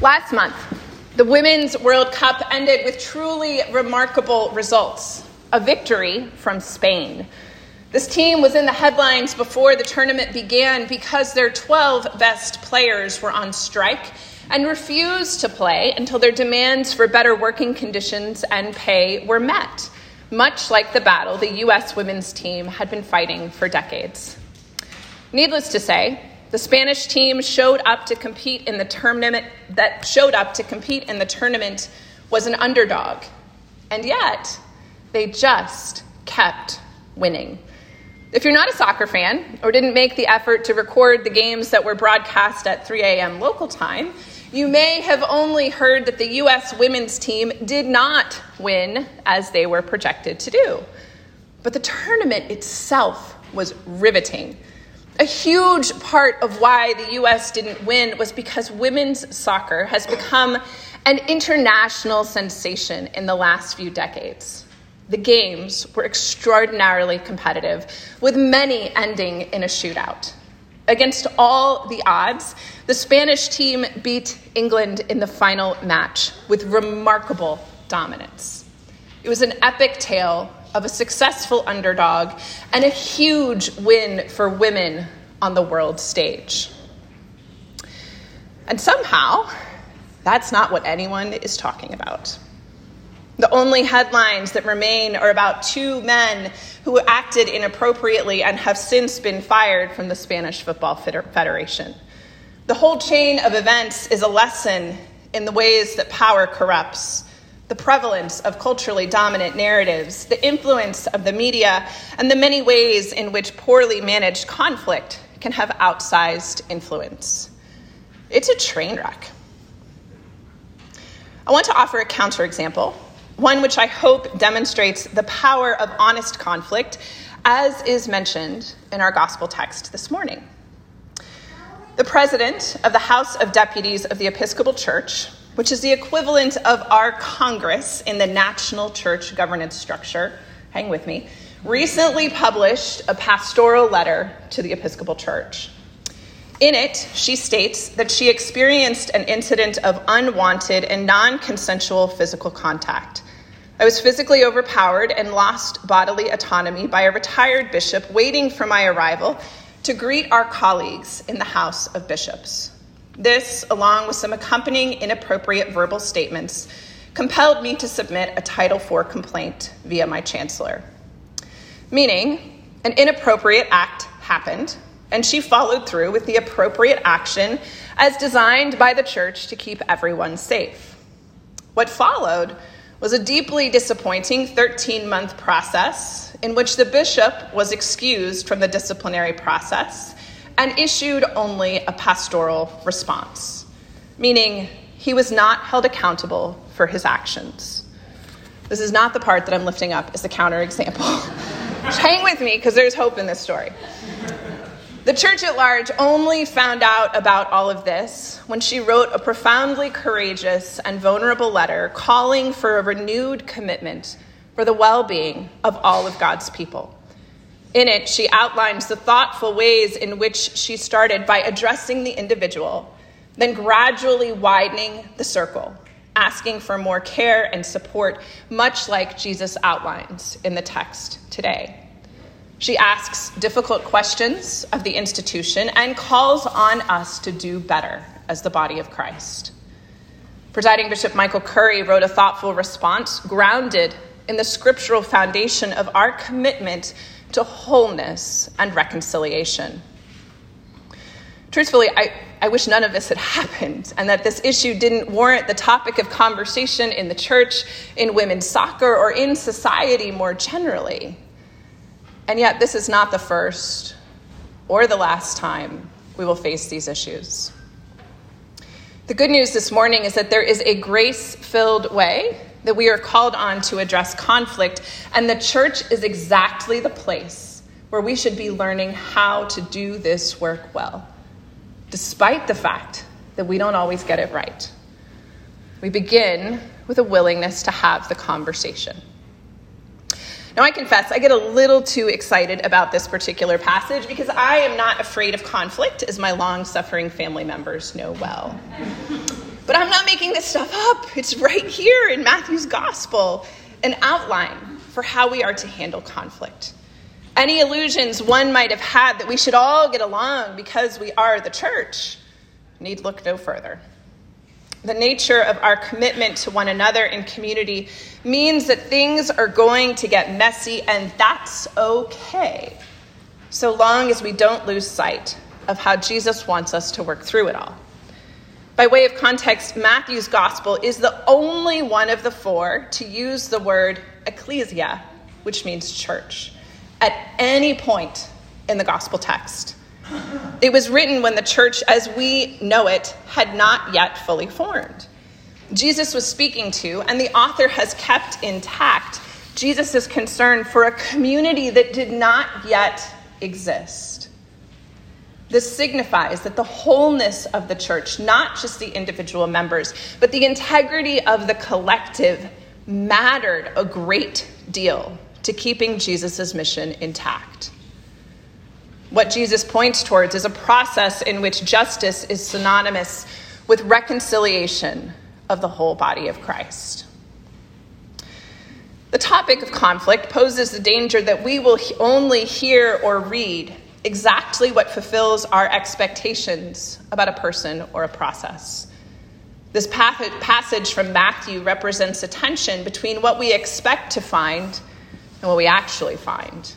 Last month, the Women's World Cup ended with truly remarkable results a victory from Spain. This team was in the headlines before the tournament began because their 12 best players were on strike and refused to play until their demands for better working conditions and pay were met, much like the battle the U.S. women's team had been fighting for decades. Needless to say, the Spanish team showed up to compete in the tournament that showed up to compete in the tournament was an underdog. And yet, they just kept winning. If you're not a soccer fan or didn't make the effort to record the games that were broadcast at 3 a.m. local time, you may have only heard that the U.S. women's team did not win as they were projected to do. But the tournament itself was riveting. A huge part of why the U.S. didn't win was because women's soccer has become an international sensation in the last few decades. The games were extraordinarily competitive, with many ending in a shootout. Against all the odds, the Spanish team beat England in the final match with remarkable dominance. It was an epic tale of a successful underdog and a huge win for women on the world stage. And somehow, that's not what anyone is talking about. The only headlines that remain are about two men who acted inappropriately and have since been fired from the Spanish Football Federation. The whole chain of events is a lesson in the ways that power corrupts, the prevalence of culturally dominant narratives, the influence of the media, and the many ways in which poorly managed conflict can have outsized influence. It's a train wreck. I want to offer a counterexample one which I hope demonstrates the power of honest conflict, as is mentioned in our gospel text this morning. The president of the House of Deputies of the Episcopal Church, which is the equivalent of our Congress in the national church governance structure, hang with me, recently published a pastoral letter to the Episcopal Church. In it, she states that she experienced an incident of unwanted and non consensual physical contact. I was physically overpowered and lost bodily autonomy by a retired bishop waiting for my arrival to greet our colleagues in the House of Bishops. This, along with some accompanying inappropriate verbal statements, compelled me to submit a Title IV complaint via my chancellor. Meaning, an inappropriate act happened, and she followed through with the appropriate action as designed by the church to keep everyone safe. What followed was a deeply disappointing 13 month process in which the bishop was excused from the disciplinary process and issued only a pastoral response, meaning he was not held accountable for his actions. This is not the part that I'm lifting up as a counterexample. Hang with me because there's hope in this story. The church at large only found out about all of this when she wrote a profoundly courageous and vulnerable letter calling for a renewed commitment for the well being of all of God's people. In it, she outlines the thoughtful ways in which she started by addressing the individual, then gradually widening the circle, asking for more care and support, much like Jesus outlines in the text today. She asks difficult questions of the institution and calls on us to do better as the body of Christ. Presiding Bishop Michael Curry wrote a thoughtful response grounded in the scriptural foundation of our commitment to wholeness and reconciliation. Truthfully, I, I wish none of this had happened and that this issue didn't warrant the topic of conversation in the church, in women's soccer, or in society more generally. And yet, this is not the first or the last time we will face these issues. The good news this morning is that there is a grace filled way that we are called on to address conflict, and the church is exactly the place where we should be learning how to do this work well, despite the fact that we don't always get it right. We begin with a willingness to have the conversation. Now, I confess, I get a little too excited about this particular passage because I am not afraid of conflict, as my long suffering family members know well. But I'm not making this stuff up. It's right here in Matthew's gospel, an outline for how we are to handle conflict. Any illusions one might have had that we should all get along because we are the church need look no further. The nature of our commitment to one another in community means that things are going to get messy, and that's okay, so long as we don't lose sight of how Jesus wants us to work through it all. By way of context, Matthew's gospel is the only one of the four to use the word ecclesia, which means church, at any point in the gospel text. It was written when the church as we know it had not yet fully formed. Jesus was speaking to, and the author has kept intact Jesus' concern for a community that did not yet exist. This signifies that the wholeness of the church, not just the individual members, but the integrity of the collective, mattered a great deal to keeping Jesus' mission intact. What Jesus points towards is a process in which justice is synonymous with reconciliation of the whole body of Christ. The topic of conflict poses the danger that we will only hear or read exactly what fulfills our expectations about a person or a process. This passage from Matthew represents a tension between what we expect to find and what we actually find.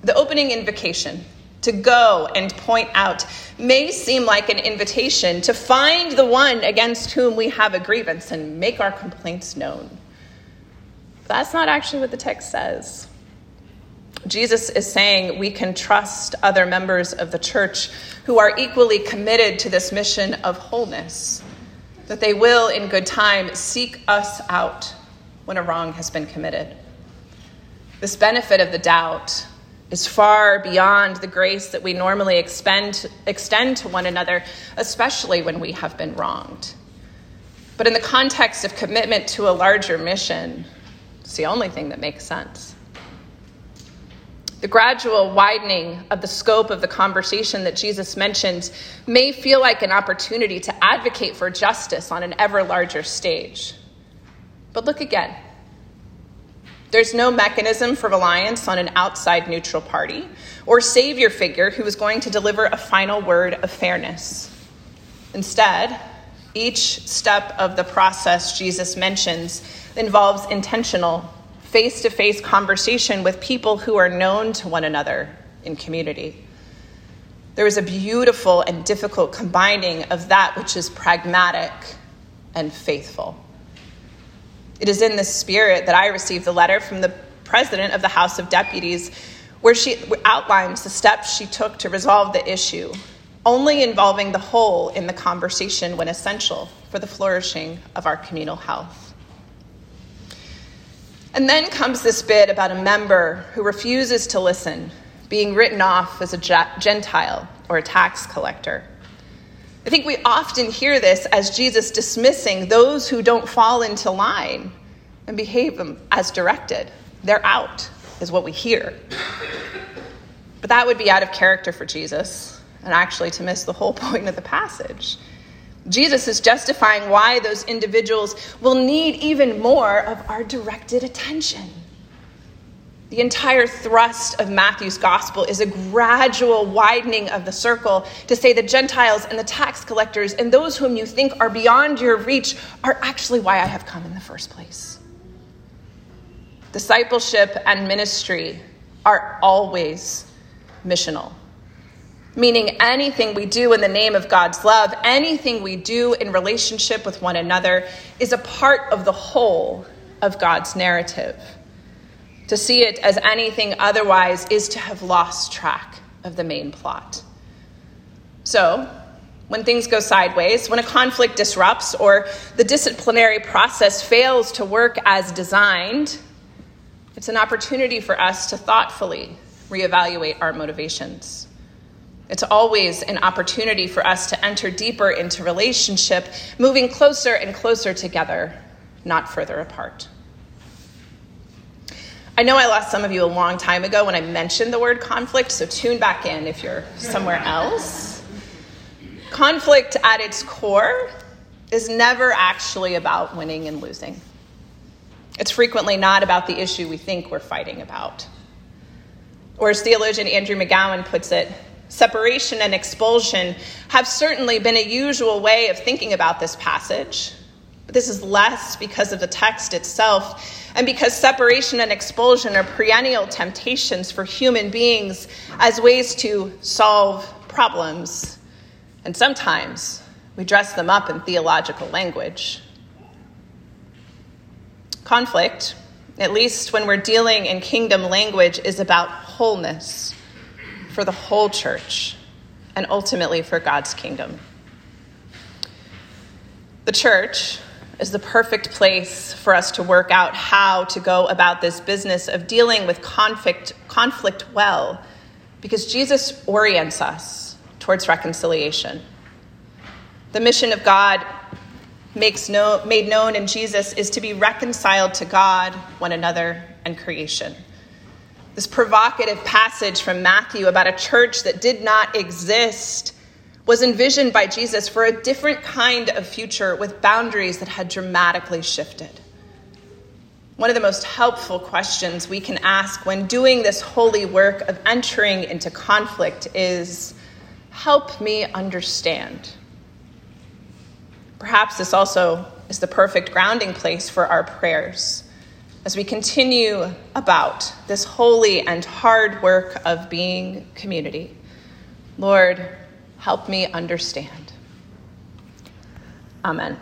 The opening invocation to go and point out may seem like an invitation to find the one against whom we have a grievance and make our complaints known. That's not actually what the text says. Jesus is saying we can trust other members of the church who are equally committed to this mission of wholeness, that they will, in good time, seek us out when a wrong has been committed. This benefit of the doubt is far beyond the grace that we normally expend, extend to one another, especially when we have been wronged. But in the context of commitment to a larger mission, it's the only thing that makes sense. The gradual widening of the scope of the conversation that Jesus mentions may feel like an opportunity to advocate for justice on an ever larger stage. But look again. There's no mechanism for reliance on an outside neutral party or savior figure who is going to deliver a final word of fairness. Instead, each step of the process Jesus mentions involves intentional, face to face conversation with people who are known to one another in community. There is a beautiful and difficult combining of that which is pragmatic and faithful. It is in this spirit that I received the letter from the president of the House of Deputies, where she outlines the steps she took to resolve the issue, only involving the whole in the conversation when essential for the flourishing of our communal health. And then comes this bit about a member who refuses to listen, being written off as a Gentile or a tax collector. I think we often hear this as Jesus dismissing those who don't fall into line and behave them as directed. They're out, is what we hear. But that would be out of character for Jesus, and actually to miss the whole point of the passage. Jesus is justifying why those individuals will need even more of our directed attention. The entire thrust of Matthew's gospel is a gradual widening of the circle to say the Gentiles and the tax collectors and those whom you think are beyond your reach are actually why I have come in the first place. Discipleship and ministry are always missional, meaning anything we do in the name of God's love, anything we do in relationship with one another, is a part of the whole of God's narrative. To see it as anything otherwise is to have lost track of the main plot. So, when things go sideways, when a conflict disrupts, or the disciplinary process fails to work as designed, it's an opportunity for us to thoughtfully reevaluate our motivations. It's always an opportunity for us to enter deeper into relationship, moving closer and closer together, not further apart. I know I lost some of you a long time ago when I mentioned the word conflict, so tune back in if you're somewhere else. Conflict at its core is never actually about winning and losing. It's frequently not about the issue we think we're fighting about. Or as theologian Andrew McGowan puts it, separation and expulsion have certainly been a usual way of thinking about this passage. But this is less because of the text itself and because separation and expulsion are perennial temptations for human beings as ways to solve problems. And sometimes we dress them up in theological language. Conflict, at least when we're dealing in kingdom language, is about wholeness for the whole church and ultimately for God's kingdom. The church is the perfect place for us to work out how to go about this business of dealing with conflict, conflict well, because Jesus orients us towards reconciliation. The mission of God makes no, made known in Jesus is to be reconciled to God, one another, and creation. This provocative passage from Matthew about a church that did not exist was envisioned by Jesus for a different kind of future with boundaries that had dramatically shifted. One of the most helpful questions we can ask when doing this holy work of entering into conflict is Help me understand. Perhaps this also is the perfect grounding place for our prayers as we continue about this holy and hard work of being community. Lord, help me understand. Amen.